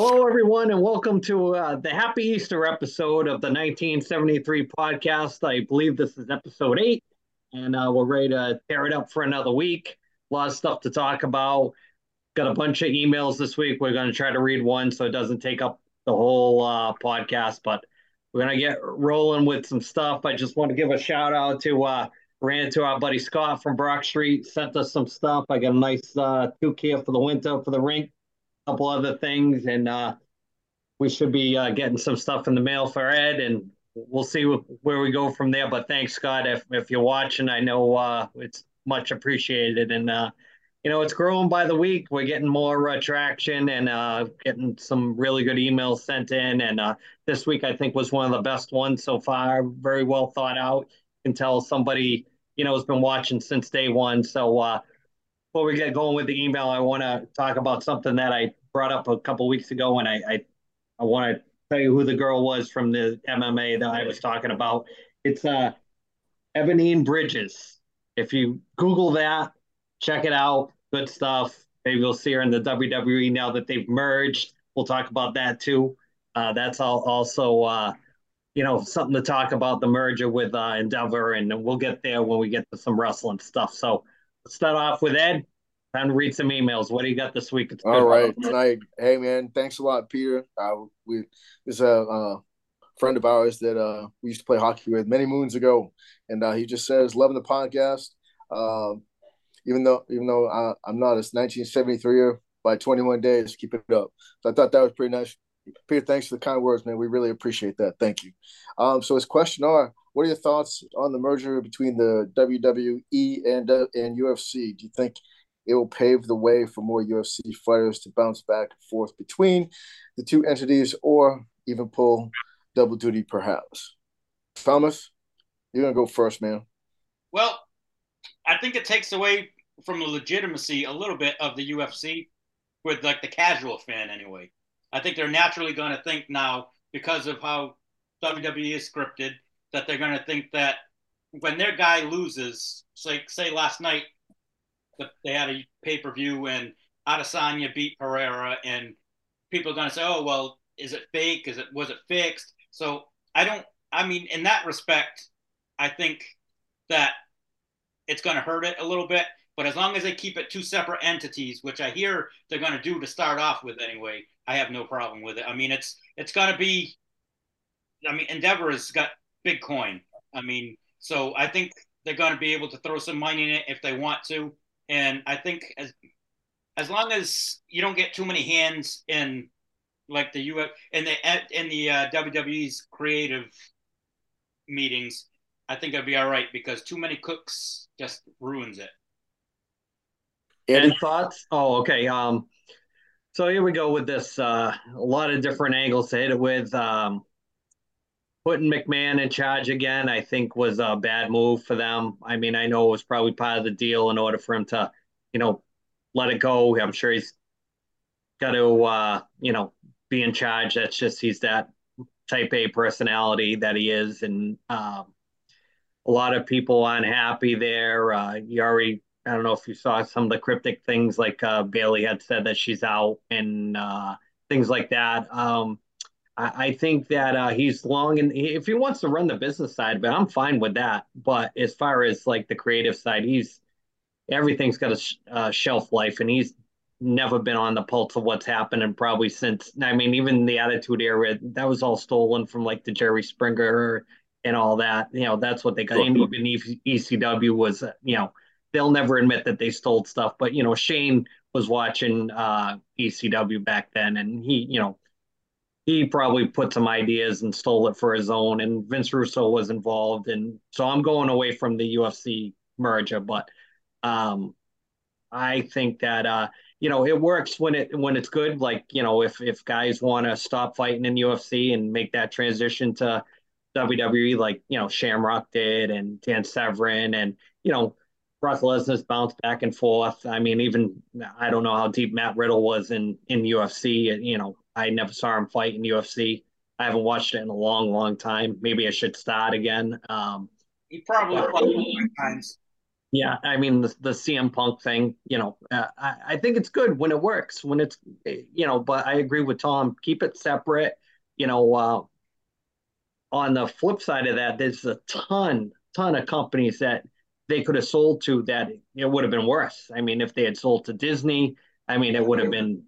Hello, everyone, and welcome to uh, the Happy Easter episode of the 1973 podcast. I believe this is episode eight, and uh, we're ready to tear it up for another week. A lot of stuff to talk about. Got a bunch of emails this week. We're going to try to read one so it doesn't take up the whole uh, podcast, but we're going to get rolling with some stuff. I just want to give a shout out to uh, ran into our buddy Scott from Brock Street, sent us some stuff. I got a nice uh, here for the winter for the rink couple other things, and uh, we should be uh, getting some stuff in the mail for Ed, and we'll see where we go from there. But thanks, Scott, if if you're watching, I know uh, it's much appreciated, and uh, you know it's growing by the week. We're getting more uh, traction and uh, getting some really good emails sent in, and uh, this week I think was one of the best ones so far. Very well thought out. Can tell somebody you know has been watching since day one. So before we get going with the email, I want to talk about something that I brought up a couple weeks ago, and I I, I want to tell you who the girl was from the MMA that I was talking about. It's uh Ebanie Bridges. If you Google that, check it out. Good stuff. Maybe you'll see her in the WWE now that they've merged. We'll talk about that too. Uh, that's all, also, uh, you know, something to talk about the merger with uh, Endeavor, and we'll get there when we get to some wrestling stuff. So let's start off with Ed. Time to read some emails. What do you got this week? It's All right, tonight. Hey man, thanks a lot, Peter. Uh, we this a uh, friend of ours that uh, we used to play hockey with many moons ago, and uh, he just says loving the podcast. Um, even though even though I, I'm not a 1973er by 21 days, keep it up. So I thought that was pretty nice. Peter, thanks for the kind words, man. We really appreciate that. Thank you. Um, so his question are, what are your thoughts on the merger between the WWE and uh, and UFC? Do you think it will pave the way for more UFC fighters to bounce back and forth between the two entities or even pull double duty perhaps. Thomas, you're going to go first, man. Well, I think it takes away from the legitimacy a little bit of the UFC with like the casual fan anyway. I think they're naturally going to think now because of how WWE is scripted that they're going to think that when their guy loses, say say last night they had a pay per view and Adesanya beat Pereira, and people are going to say, "Oh, well, is it fake? Is it was it fixed?" So I don't. I mean, in that respect, I think that it's going to hurt it a little bit. But as long as they keep it two separate entities, which I hear they're going to do to start off with anyway, I have no problem with it. I mean, it's it's going to be. I mean, Endeavor has got big coin. I mean, so I think they're going to be able to throw some money in it if they want to. And I think as as long as you don't get too many hands in like the UF and the in the uh, WWE's creative meetings, I think I'd be all right because too many cooks just ruins it. Any thoughts? Oh, okay. Um, so here we go with this. Uh, a lot of different angles to hit it with. Um, putting McMahon in charge again, I think was a bad move for them. I mean, I know it was probably part of the deal in order for him to, you know, let it go. I'm sure he's got to, uh, you know, be in charge. That's just he's that type A personality that he is, and um, a lot of people unhappy there. Uh, you already, I don't know if you saw some of the cryptic things like uh, Bayley had said that she's out and uh, things like that. Um, I, think that uh, he's long and if he wants to run the business side, but I'm fine with that. But as far as like the creative side, he's everything's got a sh- uh, shelf life, and he's never been on the pulse of what's happening probably since. I mean, even the Attitude Era that was all stolen from like the Jerry Springer and all that. You know, that's what they got. And even ECW was, you know, they'll never admit that they stole stuff. But you know, Shane was watching uh, ECW back then, and he, you know he probably put some ideas and stole it for his own. And Vince Russo was involved, and so I'm going away from the UFC merger, but um, I think that uh, you know it works when it when it's good. Like you know, if if guys want to stop fighting in UFC and make that transition to WWE, like you know Shamrock did, and Dan Severn, and you know Brock Lesnar's bounced back and forth. I mean, even I don't know how deep Matt Riddle was in in UFC. You know, I never saw him fight in UFC. I haven't watched it in a long, long time. Maybe I should start again. Um, he probably times. Yeah, I mean the the CM Punk thing, you know, uh, I, I think it's good when it works, when it's, you know, but I agree with Tom. Keep it separate. You know, uh, on the flip side of that, there's a ton, ton of companies that they could have sold to that it would have been worse. I mean, if they had sold to Disney, I mean, it would have been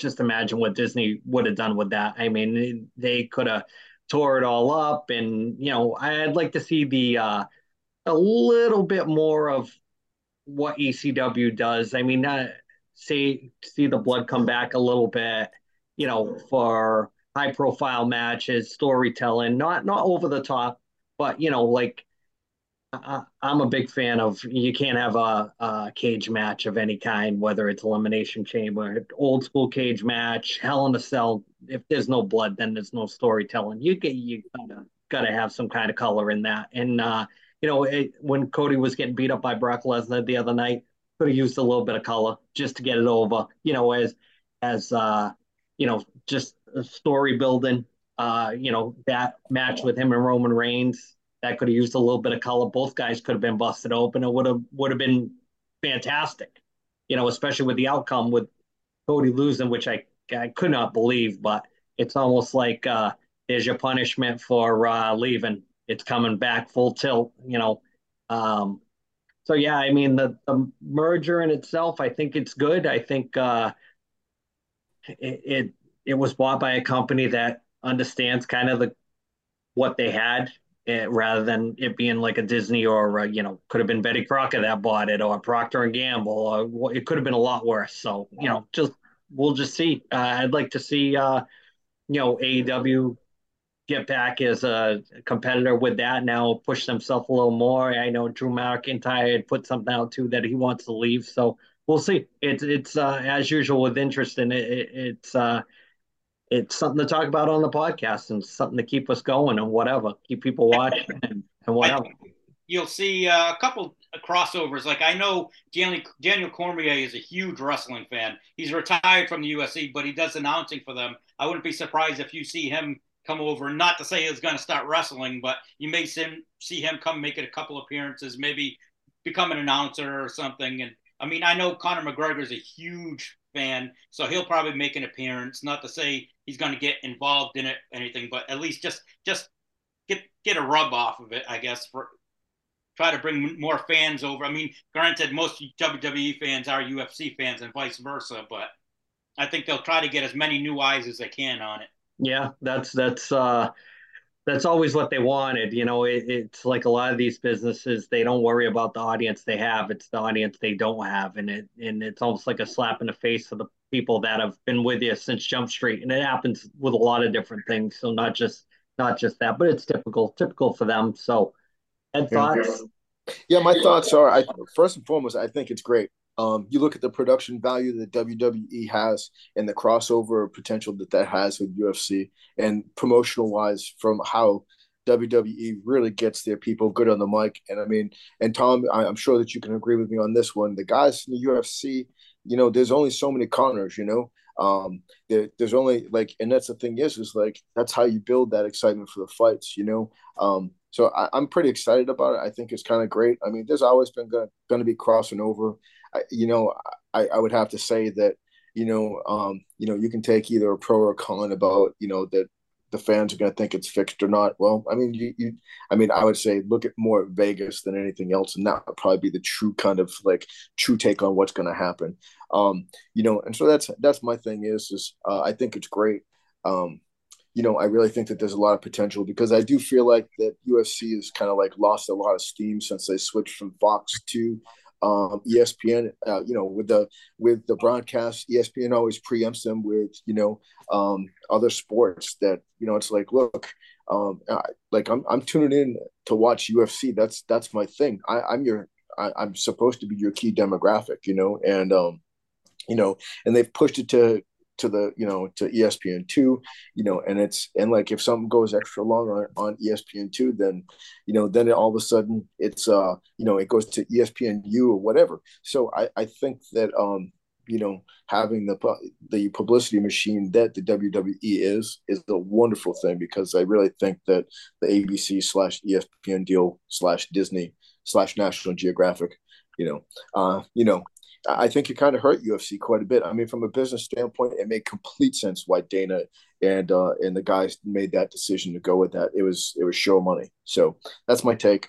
just imagine what Disney would have done with that. I mean, they could have tore it all up, and you know, I'd like to see the uh, a little bit more of what ECW does. I mean, uh, see see the blood come back a little bit, you know, for high profile matches, storytelling, not not over the top, but you know, like I, am a big fan of you can't have a, a, cage match of any kind, whether it's elimination chamber, old school cage match, hell in a cell. If there's no blood, then there's no storytelling. You get you gotta, gotta have some kind of color in that. And uh, you know, it, when Cody was getting beat up by Brock Lesnar the other night, could have used a little bit of color just to get it over. You know, as as uh, you know, just story building. Uh, you know, that match with him and Roman Reigns that could have used a little bit of color. Both guys could have been busted open. It would have would have been fantastic. You know, especially with the outcome with Cody losing, which I I could not believe, but it's almost like uh, there's your punishment for uh, leaving. It's coming back full tilt. You know. Um, so yeah, I mean the, the merger in itself, I think it's good. I think uh, it, it it was bought by a company that understands kind of the what they had it, rather than it being like a Disney or uh, you know could have been Betty Crocker that bought it or Procter and Gamble or it could have been a lot worse. So you know, just we'll just see. Uh, I'd like to see uh, you know AEW get back as a competitor with that now, push themselves a little more. I know Drew McIntyre had put something out too that he wants to leave, so we'll see. It's it's uh, as usual with interest, and it, it, it's uh, it's something to talk about on the podcast and something to keep us going and whatever, keep people watching and, and whatever. You'll see uh, a couple crossovers. Like I know Daniel, Daniel Cormier is a huge wrestling fan. He's retired from the UFC, but he does announcing for them. I wouldn't be surprised if you see him come over. Not to say he's going to start wrestling, but you may see him come make it a couple appearances, maybe become an announcer or something. And I mean, I know Conor McGregor is a huge fan, so he'll probably make an appearance. Not to say he's going to get involved in it, anything, but at least just just get get a rub off of it, I guess. For try to bring more fans over. I mean, granted, most WWE fans are UFC fans and vice versa, but I think they'll try to get as many new eyes as they can on it. Yeah, that's that's uh that's always what they wanted. You know, it, it's like a lot of these businesses, they don't worry about the audience they have. It's the audience they don't have. And it and it's almost like a slap in the face for the people that have been with you since Jump Street. And it happens with a lot of different things. So not just not just that, but it's typical, typical for them. So and thoughts? Yeah, my thoughts are I first and foremost, I think it's great. Um, you look at the production value that WWE has and the crossover potential that that has with UFC, and promotional wise, from how WWE really gets their people good on the mic. And I mean, and Tom, I'm sure that you can agree with me on this one. The guys in the UFC, you know, there's only so many corners, you know. Um, there, there's only like, and that's the thing is, is like that's how you build that excitement for the fights, you know. Um, so I, am pretty excited about it. I think it's kind of great. I mean, there's always been going to be crossing over. You know, I, I would have to say that, you know, um, you know, you can take either a pro or a con about, you know, that the fans are going to think it's fixed or not. Well, I mean, you, you, I mean, I would say look at more Vegas than anything else, and that would probably be the true kind of like true take on what's going to happen. Um, you know, and so that's that's my thing is is uh, I think it's great. Um, you know, I really think that there's a lot of potential because I do feel like that UFC has kind of like lost a lot of steam since they switched from Fox to um, ESPN, uh, you know, with the with the broadcast, ESPN always preempts them with you know um, other sports that you know it's like look, um, I, like I'm I'm tuning in to watch UFC. That's that's my thing. I, I'm your I, I'm supposed to be your key demographic, you know, and um, you know, and they've pushed it to to the you know to espn 2 you know and it's and like if something goes extra long on, on espn 2 then you know then it, all of a sudden it's uh you know it goes to espnu or whatever so i i think that um you know having the the publicity machine that the WWE is is a wonderful thing because I really think that the ABC slash ESPN deal slash Disney slash National Geographic. You know, uh, you know, I think it kind of hurt UFC quite a bit. I mean, from a business standpoint, it made complete sense why Dana and uh, and the guys made that decision to go with that. It was it was show money. So that's my take.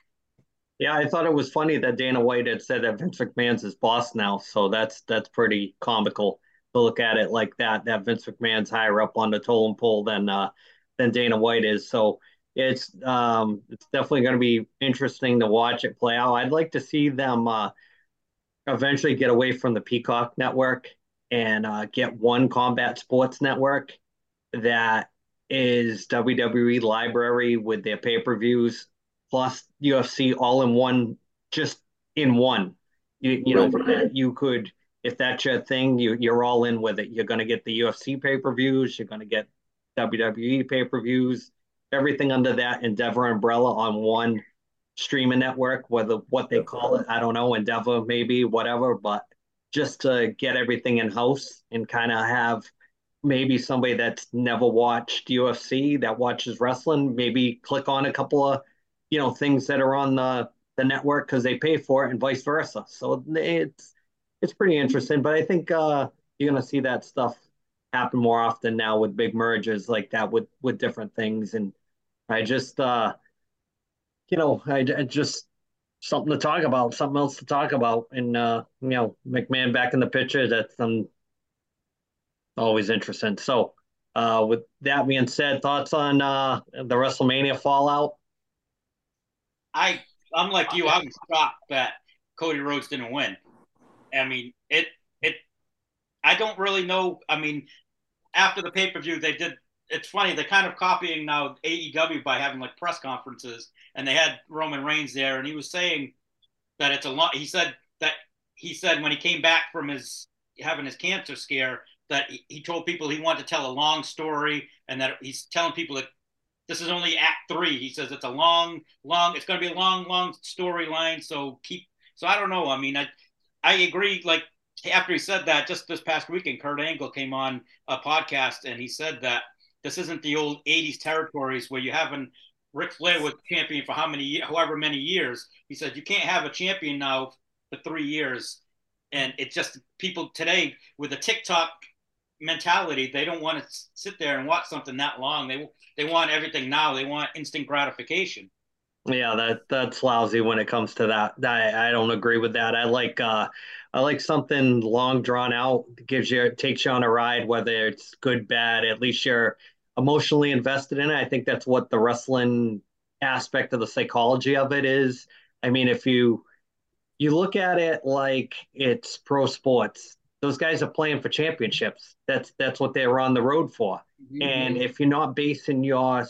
Yeah, I thought it was funny that Dana White had said that Vince McMahon's his boss now. So that's that's pretty comical to look at it like that. That Vince McMahon's higher up on the totem pole than uh, than Dana White is. So it's um, it's definitely going to be interesting to watch it play out. I'd like to see them uh, eventually get away from the Peacock network and uh, get one combat sports network that is WWE library with their pay per views plus UFC all in one, just in one. You, you know, you could if that's your thing, you you're all in with it. You're going to get the UFC pay per views. You're going to get WWE pay per views. Everything under that Endeavor umbrella on one streaming network, whether what they call it, I don't know, Endeavor maybe, whatever. But just to get everything in house and kind of have maybe somebody that's never watched UFC that watches wrestling, maybe click on a couple of you know things that are on the the network because they pay for it, and vice versa. So it's it's pretty interesting. But I think uh, you're going to see that stuff happen more often now with big mergers like that with with different things. And I just, uh, you know, I, I just something to talk about, something else to talk about. And uh, you know, McMahon back in the picture. That's um, always interesting. So. Uh, with that being said, thoughts on uh, the WrestleMania fallout? I I'm like you. I was shocked that Cody Rhodes didn't win. I mean, it it. I don't really know. I mean, after the pay per view, they did. It's funny. They're kind of copying now AEW by having like press conferences, and they had Roman Reigns there, and he was saying that it's a lot. He said that he said when he came back from his having his cancer scare that he, he told people he wanted to tell a long story, and that he's telling people that this is only act three. He says it's a long, long. It's going to be a long, long storyline. So keep. So I don't know. I mean, I I agree. Like after he said that, just this past weekend, Kurt Angle came on a podcast and he said that this isn't the old '80s territories where you haven't. Ric Flair was champion for how many, however many years. He said you can't have a champion now for three years, and it's just people today with a TikTok mentality. They don't want to sit there and watch something that long. They they want everything now. They want instant gratification. Yeah, that that's lousy when it comes to that. I, I don't agree with that. I like uh I like something long drawn out, gives you takes you on a ride, whether it's good, bad, at least you're emotionally invested in it. I think that's what the wrestling aspect of the psychology of it is. I mean, if you you look at it like it's pro sports, those guys are playing for championships. That's that's what they're on the road for. Mm-hmm. And if you're not basing your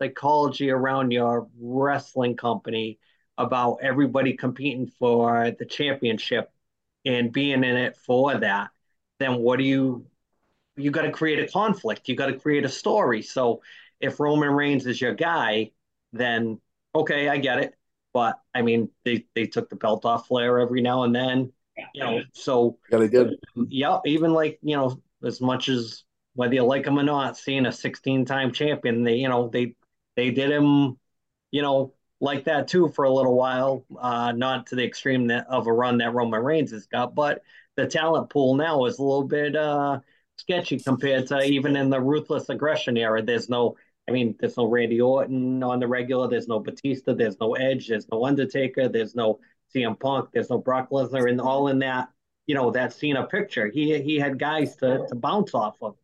psychology around your wrestling company about everybody competing for the championship and being in it for that, then what do you you got to create a conflict. You got to create a story. So if Roman Reigns is your guy, then okay, I get it. But I mean, they, they took the belt off Flair every now and then, you know. So yeah, they did. Yeah, even like you know, as much as whether you like him or not, seeing a 16 time champion, they you know they they did him, you know, like that too for a little while. Uh, not to the extreme that, of a run that Roman Reigns has got, but the talent pool now is a little bit uh, sketchy compared to even in the ruthless aggression era. There's no, I mean, there's no Randy Orton on the regular. There's no Batista. There's no Edge. There's no Undertaker. There's no CM Punk. There's no Brock Lesnar, and all in that, you know, that Cena picture. He he had guys to to bounce off of.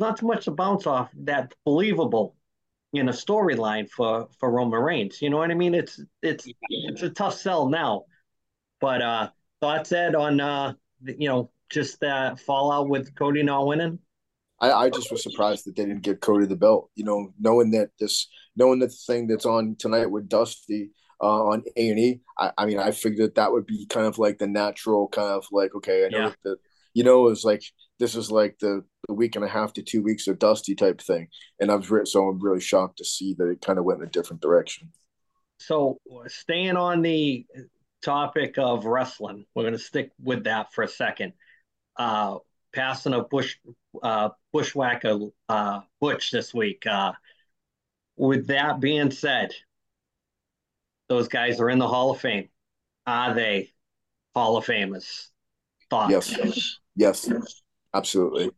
Not too much to bounce off. That's believable in a storyline for for Roman Reigns. You know what I mean? It's it's it's a tough sell now. But uh thoughts Ed on uh you know just that fallout with Cody not winning? I, I just was surprised that they didn't give Cody the belt. You know, knowing that this knowing that the thing that's on tonight with Dusty uh, on A and E. I, I mean, I figured that that would be kind of like the natural kind of like okay, I know yeah. that you know, it's like this is like the, the week and a half to two weeks of Dusty type thing. And I've written, so I'm really shocked to see that it kind of went in a different direction. So, staying on the topic of wrestling, we're going to stick with that for a second. Uh, passing a bush uh, bushwhacker uh, Butch this week. Uh, with that being said, those guys are in the Hall of Fame. are they Hall of Famers? Thoughts? Yes, yes, absolutely.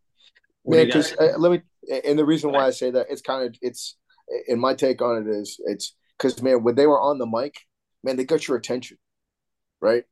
Man, because uh, let me, and the reason why I say that it's kind of it's, in my take on it is it's because man, when they were on the mic, man, they got your attention, right?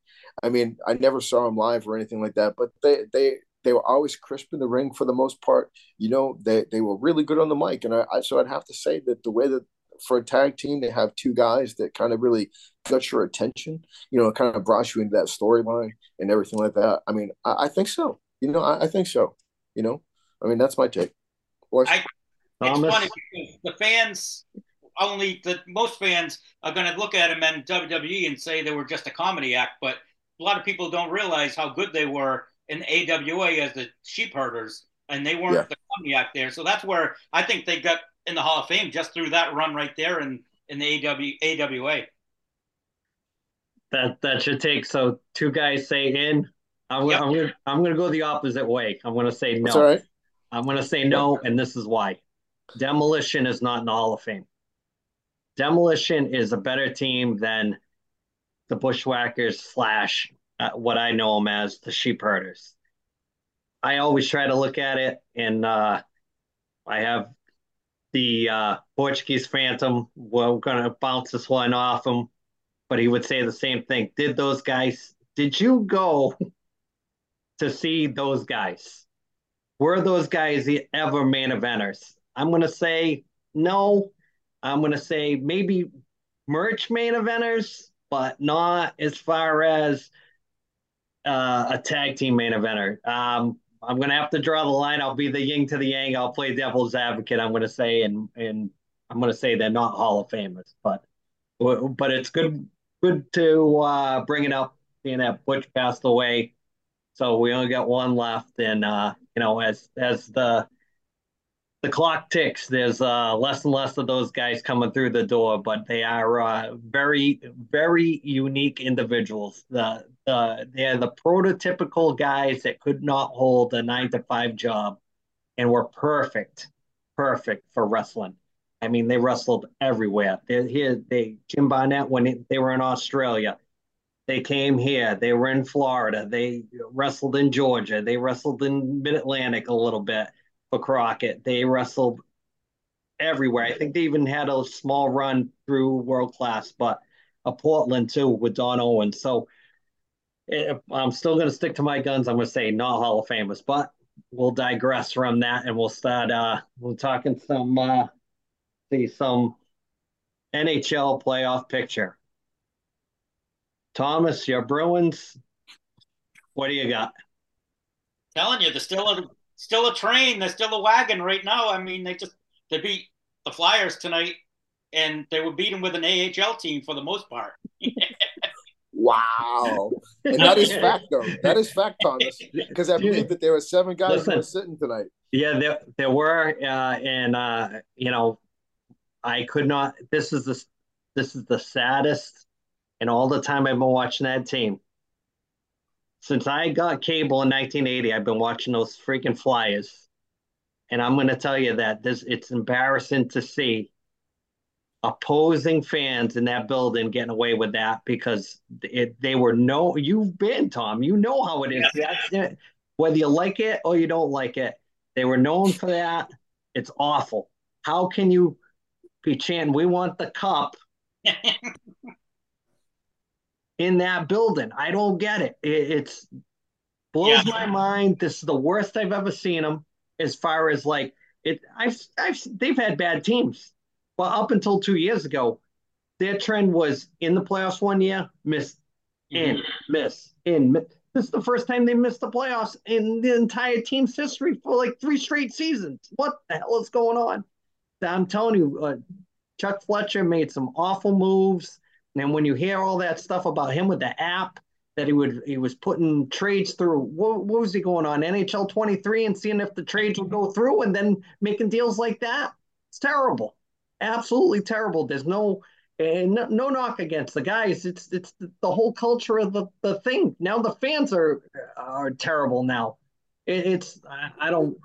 I mean, I never saw them live or anything like that, but they they they were always crisp in the ring for the most part. You know, they they were really good on the mic, and I, I so I'd have to say that the way that for a tag team they have two guys that kind of really got your attention, you know, kind of brought you into that storyline and everything like that. I mean, I, I think so. You know, I, I, think so. You know, I mean, that's my take. Or I, it's funny because the fans only the most fans are going to look at him and WWE and say they were just a comedy act, but a lot of people don't realize how good they were in AWA as the sheep herders, and they weren't yeah. the comedy act there. So that's where I think they got in the Hall of Fame just through that run right there in in the AW, AWA. That that should take so two guys say in. I'm, yep. I'm gonna I'm gonna go the opposite way. I'm gonna say no. Right. I'm gonna say no, and this is why. Demolition is not in the Hall of Fame. Demolition is a better team than the Bushwhackers slash uh, what I know them as the Sheep Herders. I always try to look at it, and uh, I have the uh, Portuguese Phantom. We're going to bounce this one off him, but he would say the same thing. Did those guys, did you go to see those guys? Were those guys ever main eventers? I'm going to say no. I'm going to say maybe merch main eventers, but not as far as uh, a tag team main eventer. Um, I'm going to have to draw the line. I'll be the yin to the yang. I'll play devil's advocate. I'm going to say, and and I'm going to say they're not Hall of Famers, but but it's good good to uh, bring it up. Being that Butch passed away, so we only got one left, and uh, you know, as as the the clock ticks. There's uh, less and less of those guys coming through the door, but they are uh, very, very unique individuals. The, the they're the prototypical guys that could not hold a nine to five job, and were perfect, perfect for wrestling. I mean, they wrestled everywhere. They here. They Jim Barnett when they were in Australia. They came here. They were in Florida. They wrestled in Georgia. They wrestled in Mid Atlantic a little bit for Crockett. They wrestled everywhere. I think they even had a small run through world class, but a Portland too with Don Owens. So I'm still going to stick to my guns. I'm going to say not Hall of Famers, but we'll digress from that and we'll start. Uh, we're talking some uh, see some NHL playoff picture. Thomas, your Bruins. What do you got? Telling you, they're still a still a train. They're still a wagon right now. I mean, they just they beat the Flyers tonight, and they were beaten with an AHL team for the most part. wow, and that is fact, though. That is fact, Thomas, because I believe that there were seven guys Listen, who were sitting tonight. Yeah, there there were, uh, and uh, you know, I could not. This is the this is the saddest, and all the time I've been watching that team. Since I got cable in 1980, I've been watching those freaking Flyers, and I'm going to tell you that this it's embarrassing to see opposing fans in that building getting away with that because it they were no you've been Tom you know how it is. Yeah. that's whether you like it or you don't like it they were known for that. It's awful. How can you be chanting we want the cup in that building. I don't get it. it it's blows yeah. my mind. This is the worst I've ever seen them as far as like it. I've, I've they've had bad teams, but up until two years ago, their trend was in the playoffs one year, miss, in, mm-hmm. miss, in. Miss. This is the first time they missed the playoffs in the entire team's history for like three straight seasons. What the hell is going on? I'm telling you, uh, Chuck Fletcher made some awful moves. And when you hear all that stuff about him with the app that he would he was putting trades through, what, what was he going on NHL 23 and seeing if the trades would go through and then making deals like that? It's terrible, absolutely terrible. There's no and no, no knock against the guys. It's it's the, the, whole culture of the, the thing. Now the fans are are terrible. Now it, it's I, I don't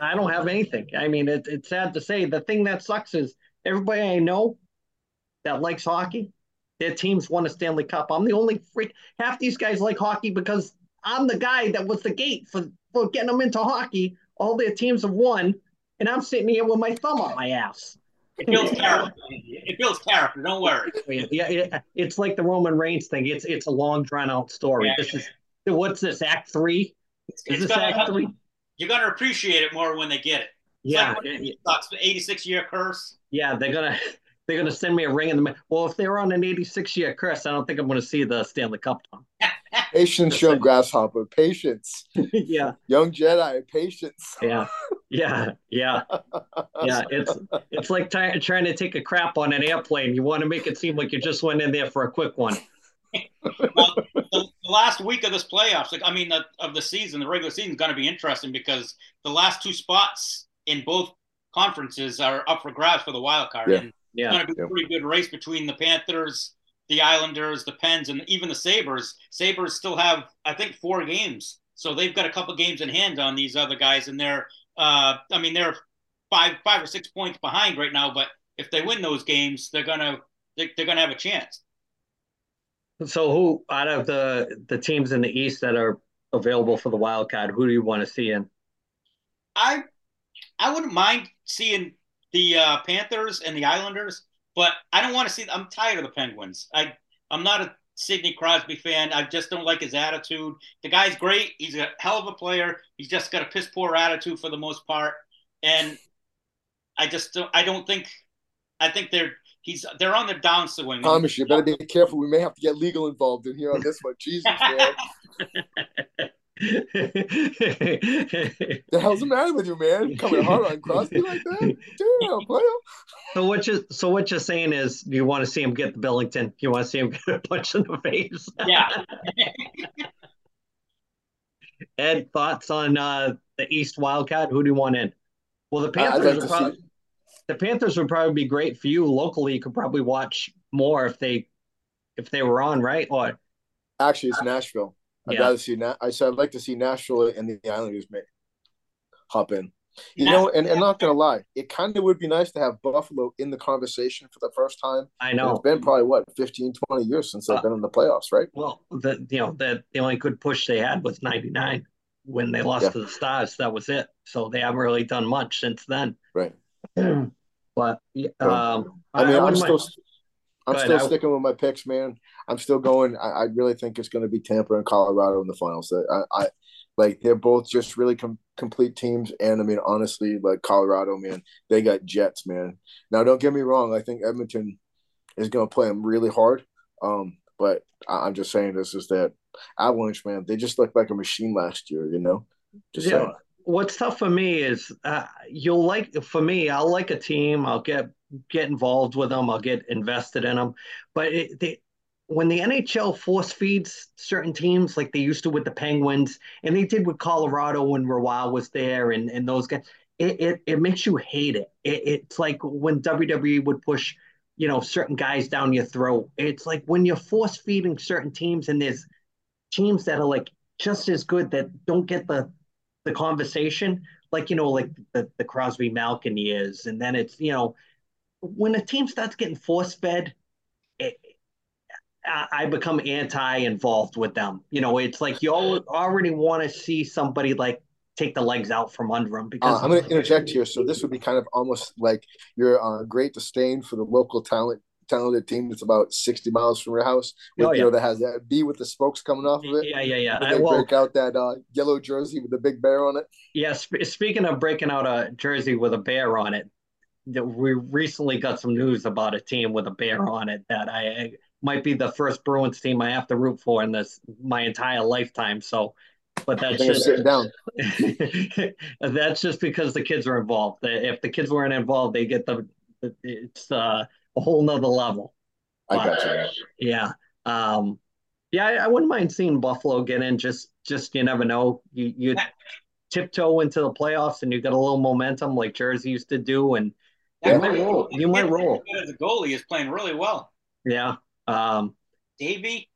I don't have anything. I mean, it, it's sad to say. The thing that sucks is everybody I know that likes hockey, their teams won a Stanley Cup. I'm the only freak. Half these guys like hockey because I'm the guy that was the gate for, for getting them into hockey. All their teams have won, and I'm sitting here with my thumb up my ass. It builds character. It builds character. Don't worry. Yeah, yeah, it's like the Roman Reigns thing. It's it's a long drawn out story. Yeah, this yeah. is what's this Act three? It's, is this Act three? You're gonna appreciate it more when they get it. It's yeah, like it sucks. The 86 year curse. Yeah, they're gonna they're gonna send me a ring in the mail. well. If they're on an 86 year curse, I don't think I'm gonna see the Stanley Cup. patience, young grasshopper. Patience. yeah. Young Jedi. Patience. Yeah. Yeah. Yeah. Yeah. It's it's like t- trying to take a crap on an airplane. You want to make it seem like you just went in there for a quick one. well, the, last week of this playoffs, like I mean, the, of the season, the regular season is going to be interesting because the last two spots in both conferences are up for grabs for the wild card. Yeah. And yeah. It's going to be a pretty good race between the Panthers, the Islanders, the Pens, and even the Sabres. Sabres still have, I think, four games. So they've got a couple games in hand on these other guys, and they're, uh, I mean, they're five, five or six points behind right now. But if they win those games, they're gonna, they're, they're gonna have a chance. So, who out of the the teams in the East that are available for the wild card, who do you want to see in? I, I wouldn't mind seeing the uh, Panthers and the Islanders, but I don't want to see. I'm tired of the Penguins. I I'm not a Sidney Crosby fan. I just don't like his attitude. The guy's great. He's a hell of a player. He's just got a piss poor attitude for the most part, and I just don't. I don't think. I think they're he's they're on the downswing. Thomas, you better be careful. We may have to get legal involved in here on this one. Jesus, man. the hell's the matter with you, man? Coming hard on Crosby like that? Damn, player. So what you so what you're saying is you want to see him get the Binnington. You want to see him get a punch in the face. Yeah. Ed, thoughts on uh, the East Wildcat? Who do you want in? Well, the Panthers like probably, the Panthers would probably be great for you locally. You could probably watch more if they if they were on, right? Or actually, it's Nashville. I'd yeah. rather see. Na- I said I'd like to see Nashville and the Islanders make hop in. You know, and, and not gonna lie, it kind of would be nice to have Buffalo in the conversation for the first time. I know it's been probably what 15, 20 years since they've uh, been in the playoffs, right? Well, the you know the the only good push they had was ninety nine when they lost yeah. to the Stars. That was it. So they haven't really done much since then. Right. but um, I mean, I, am still I'm still sticking with my picks, man. I'm still going. I, I really think it's going to be Tampa and Colorado in the finals. I, I like they're both just really com- complete teams, and I mean honestly, like Colorado, man, they got jets, man. Now, don't get me wrong. I think Edmonton is going to play them really hard. Um, but I, am just saying this is that Avalanche, man, they just looked like a machine last year. You know, just yeah. Saying. What's tough for me is uh, you'll like for me. I'll like a team. I'll get get involved with them. I'll get invested in them. But it, they, when the NHL force feeds certain teams, like they used to with the Penguins, and they did with Colorado when Roy was there, and, and those guys, it, it, it makes you hate it. it. It's like when WWE would push, you know, certain guys down your throat. It's like when you're force feeding certain teams, and there's teams that are like just as good that don't get the the conversation, like you know, like the the Crosby Malkin years, and then it's you know when a team starts getting force fed, it, I become anti-involved with them. You know, it's like you already want to see somebody like take the legs out from under them. Because uh, I'm going to interject here. So this would be kind of almost like your uh, great disdain for the local talent talented team that's about 60 miles from your house with, oh, yeah. you know that has that B with the spokes coming off of it. Yeah, yeah, yeah. They I, well, break out that uh, yellow jersey with the big bear on it. Yeah, sp- speaking of breaking out a jersey with a bear on it, we recently got some news about a team with a bear on it that I might be the first Bruins team I have to root for in this my entire lifetime. So, but that's just sitting down. that's just because the kids are involved. If the kids weren't involved, they get the it's uh, a whole nother level. I got you. Yeah. Um, yeah, I, I, wouldn't mind seeing Buffalo get in. Just, just you never know. You you tiptoe into the playoffs and you get a little momentum like Jersey used to do, and yeah. you might roll. You might roll. The goalie is playing really well. Yeah. Um, Davy.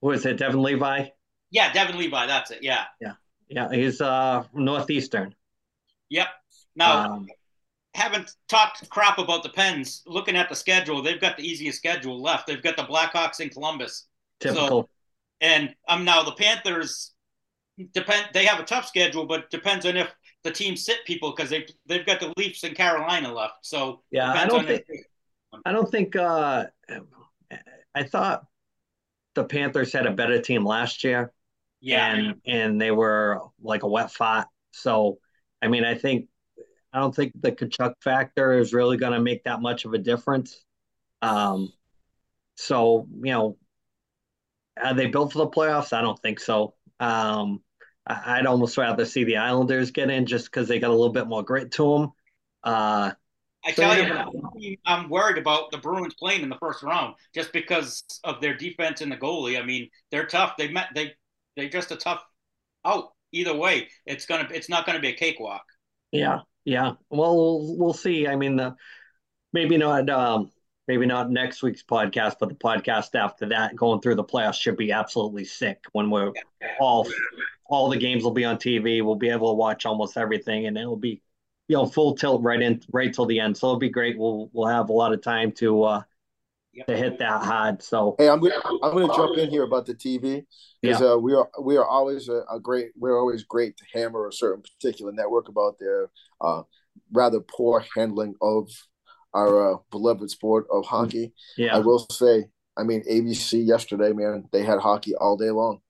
Was it Devon Levi? Yeah, Devon Levi. That's it. Yeah. Yeah. Yeah. He's uh northeastern. Yep. Now, um, haven't talked crap about the Pens. Looking at the schedule, they've got the easiest schedule left. They've got the Blackhawks in Columbus. Typical. So, and um, now the Panthers depend. They have a tough schedule, but depends on if the team sit people because they they've got the Leafs and Carolina left. So yeah, I don't think. I don't think. Uh, I thought the Panthers had a better team last year. Yeah, and and they were like a wet fart. So, I mean, I think I don't think the Tkachuk factor is really going to make that much of a difference. Um, so you know, are they built for the playoffs? I don't think so. Um, I'd almost rather see the Islanders get in just because they got a little bit more grit to them. Uh, I tell you, I'm worried about the Bruins playing in the first round just because of their defense and the goalie. I mean, they're tough. They met they they're just a tough out either way. It's gonna it's not gonna be a cakewalk. Yeah, yeah. Well, we'll, we'll see. I mean, the maybe not um maybe not next week's podcast, but the podcast after that, going through the playoffs should be absolutely sick when we're all all the games will be on TV. We'll be able to watch almost everything, and it'll be you know full tilt right in right till the end. So it'll be great. We'll we'll have a lot of time to uh yep. to hit that hard. So hey, I'm gonna I'm gonna jump in here about the TV because yeah. uh, we are we are always a, a, great we're always great to hammer a certain particular network about their uh, rather poor handling of our uh, beloved sport of hockey. Yeah, I will say, I mean ABC yesterday, man, they had hockey all day long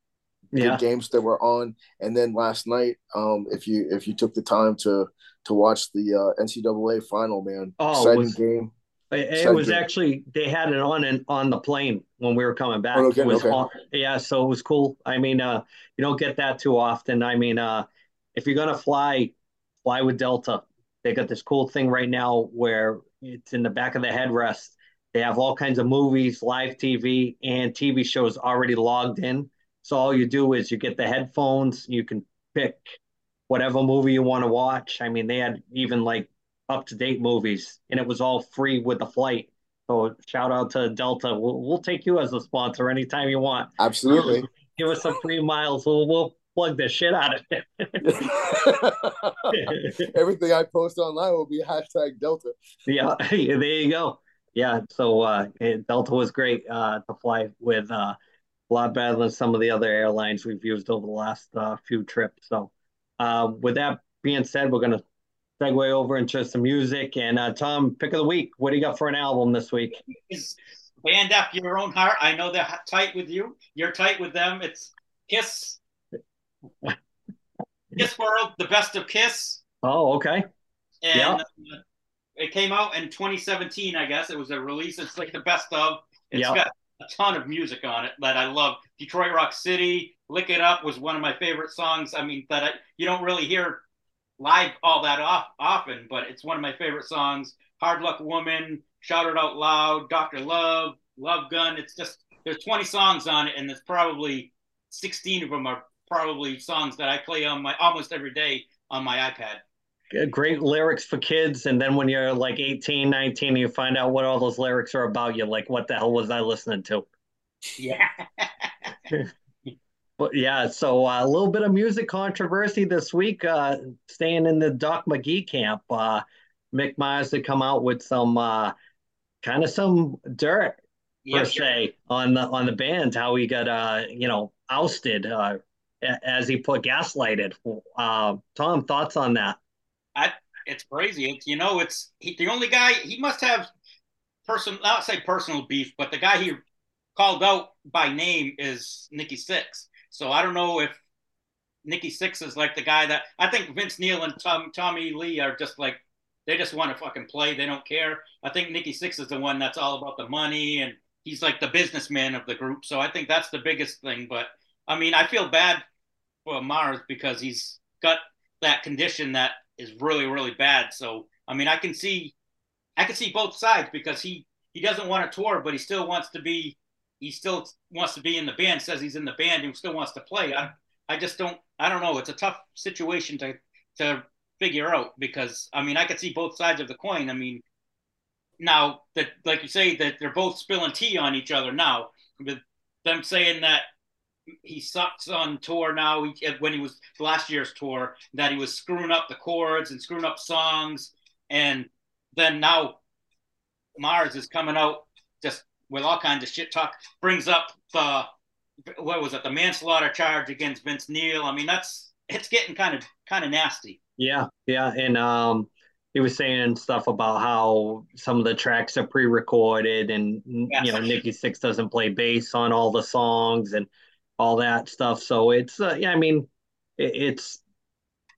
yeah. games that were on. And then last night, um, if you if you took the time to to watch the uh, NCAA final, man, oh, exciting was, game. It, was game. actually they had it on and on the plane when we were coming back. Oh, okay, okay. yeah, so it was cool. I mean, uh, you don't get that too often. I mean, uh, if you're gonna fly, fly with Delta. They got this cool thing right now where it's in the back of the headrest. They have all kinds of movies, live TV, and TV shows already logged in. So all you do is you get the headphones, you can pick whatever movie you want to watch. I mean, they had even like up to date movies, and it was all free with the flight. So shout out to Delta. We'll, we'll take you as a sponsor anytime you want. Absolutely. Give us some free miles. We'll, we'll plug the shit out of it. Everything I post online will be hashtag Delta. Yeah, there you go. Yeah, so uh, Delta was great uh, to fly with. Uh, a lot better than some of the other airlines we've used over the last uh, few trips. So, uh, with that being said, we're going to segue over into some music. And uh, Tom, pick of the week. What do you got for an album this week? Band after your own heart. I know they're tight with you. You're tight with them. It's Kiss. Kiss World, the best of Kiss. Oh, okay. And yeah. Uh, it came out in 2017, I guess. It was a release. It's like the best of. It's yep. got a ton of music on it that I love. Detroit Rock City, Lick It Up was one of my favorite songs. I mean, that I, you don't really hear live all that off, often, but it's one of my favorite songs. Hard Luck Woman, Shout It Out Loud, Dr. Love, Love Gun. It's just, there's 20 songs on it, and there's probably 16 of them are probably songs that I play on my almost every day on my iPad great lyrics for kids and then when you're like 18 19 you find out what all those lyrics are about you're like what the hell was i listening to? Yeah. But yeah so uh, a little bit of music controversy this week uh, staying in the doc McGhee camp uh, mick mars to come out with some uh, kind of some dirt per se on the on the band how he got uh you know ousted uh as he put gaslighted. Uh, tom thoughts on that I, it's crazy. It's you know, it's he, the only guy. He must have person. Not say personal beef, but the guy he called out by name is Nikki Sixx. So I don't know if Nikki Sixx is like the guy that I think Vince Neil and Tom, Tommy Lee are just like they just want to fucking play. They don't care. I think Nikki Sixx is the one that's all about the money and he's like the businessman of the group. So I think that's the biggest thing. But I mean, I feel bad for Mars because he's got that condition that is really really bad. So I mean, I can see, I can see both sides because he he doesn't want to tour, but he still wants to be. He still wants to be in the band. Says he's in the band and still wants to play. I I just don't. I don't know. It's a tough situation to to figure out because I mean I could see both sides of the coin. I mean, now that like you say that they're both spilling tea on each other now with them saying that he sucks on tour now. He, when he was last year's tour, that he was screwing up the chords and screwing up songs, and then now Mars is coming out just with all kinds of shit talk. Brings up the what was it, the manslaughter charge against Vince Neil. I mean, that's it's getting kind of kind of nasty. Yeah, yeah, and um, he was saying stuff about how some of the tracks are pre-recorded, and yes. you know, Nikki Sixx doesn't play bass on all the songs and all that stuff. So it's uh, yeah, I mean, it, it's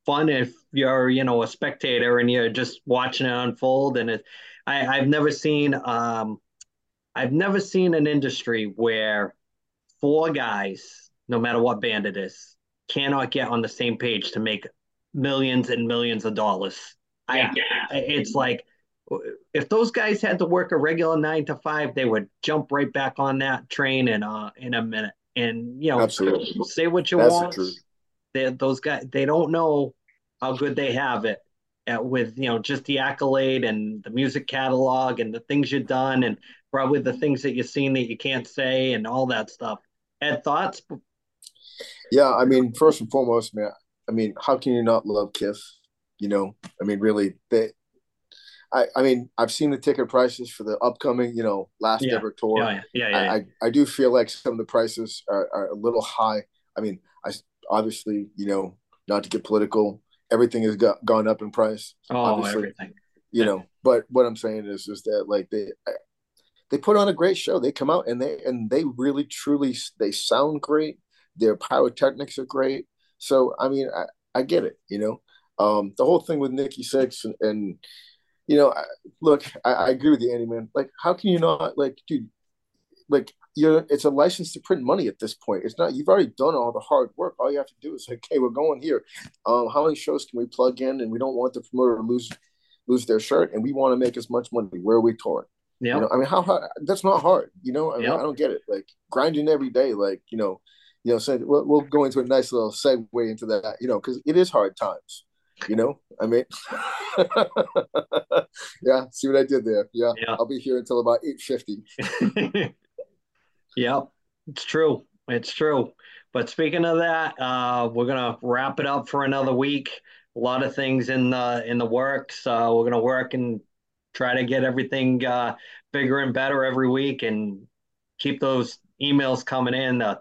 fun if you're you know a spectator and you're just watching it unfold. And it, I I've never seen um, I've never seen an industry where four guys, no matter what band it is, cannot get on the same page to make millions and millions of dollars. Yeah. I, it's like if those guys had to work a regular nine to five, they would jump right back on that train in uh in a minute. And you know, absolutely say what you That's want. They, those guys, they don't know how good they have it at, with you know just the accolade and the music catalog and the things you've done and probably the things that you've seen that you can't say and all that stuff. Ed, thoughts? Yeah, I mean, first and foremost, man. I mean, how can you not love Kiss? You know, I mean, really, they. I, I mean, I've seen the ticket prices for the upcoming, you know, last yeah. ever tour. Yeah, yeah, yeah, I, I, I do feel like some of the prices are, are a little high. I mean, I obviously, you know, not to get political, everything has got, gone up in price. Oh, obviously, everything. You know, but what I'm saying is, is that like they, they put on a great show. They come out and they and they really truly they sound great. Their pyrotechnics are great. So I mean, I, I get it. You know, um, the whole thing with Nikki Sixx and, and you know, I, look, I, I, agree with you, Andy. Man, like, how can you not like, dude? Like, you're it's a license to print money at this point. It's not you've already done all the hard work. All you have to do is like, okay, we're going here. Um, how many shows can we plug in? And we don't want the promoter to lose lose their shirt, and we want to make as much money. Where are we touring? Yeah. You know, I mean, how hard? That's not hard. You know, I mean, yep. I don't get it. Like grinding every day, like you know, you know. So we'll, we'll go into a nice little segue into that. You know, because it is hard times. You know, I mean, yeah. See what I did there? Yeah, yeah. I'll be here until about eight fifty. yep, it's true. It's true. But speaking of that, uh, we're gonna wrap it up for another week. A lot of things in the in the works. Uh, we're gonna work and try to get everything uh, bigger and better every week and keep those emails coming in. Uh,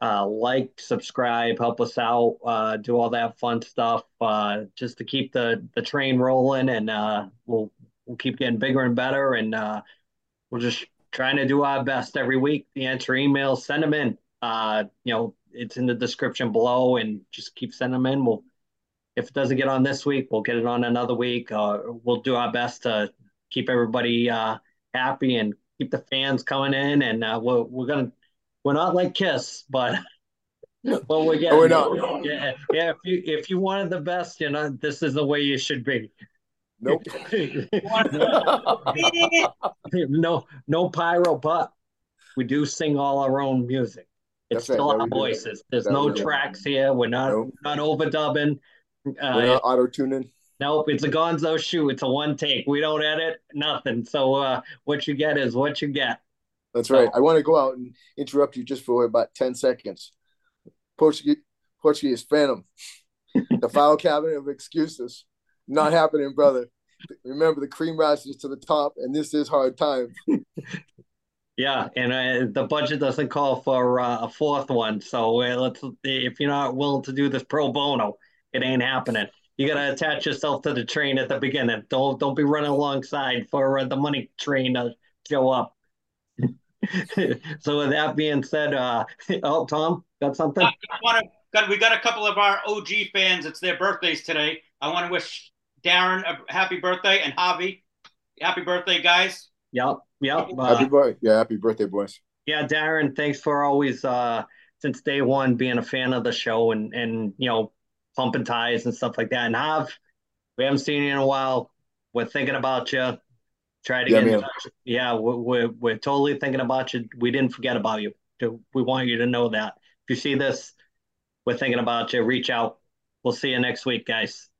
uh, like, subscribe, help us out, uh, do all that fun stuff uh, just to keep the the train rolling, and uh, we'll we'll keep getting bigger and better, and uh, we're just trying to do our best every week. The answer emails, send them in. Uh, you know, it's in the description below, and just keep sending them in. We'll if it doesn't get on this week, we'll get it on another week. We'll do our best to keep everybody happy and keep the fans coming in. And we're, we're gonna we're not like Kiss, but well, we're getting. Oh, we're not. Yeah, yeah. If you if you wanted the best, you know, this is the way you should be. Nope. no, no pyro, but we do sing all our own music. It's That's still right. our voices. There's that no tracks here. We're not nope. not overdubbing. Uh, We're not auto tuning. Nope, it's a Gonzo shoe. It's a one take. We don't edit nothing. So uh, what you get is what you get. That's right. I want to go out and interrupt you just for about ten seconds. Portuguese, Portuguese Phantom, the file cabinet of excuses, not happening, brother. Remember, the cream rises to the top, and this is hard time. Yeah, and uh, the budget doesn't call for uh, a fourth one. So uh, let's if you're not willing to do this pro bono, it ain't happening. You got to attach yourself to the train at the beginning. Don't don't be running alongside for uh, the money train to show up. so with that being said, uh, oh Tom, got something? I want to. Got, we got a couple of our OG fans. It's their birthdays today. I want to wish Darren a happy birthday and Javi, happy birthday, guys. Yep, yep. Uh, happy birthday, yeah, happy birthday, boys. Yeah, Darren, thanks for always uh, since day one being a fan of the show and and you know pumping ties and stuff like that. And Hav, we haven't seen you in a while. We're thinking about you. Try to yeah, get in touch. Yeah, we're, we're, we're totally thinking about you. We didn't forget about you. We want you to know that. If you see this, we're thinking about you. Reach out. We'll see you next week, guys.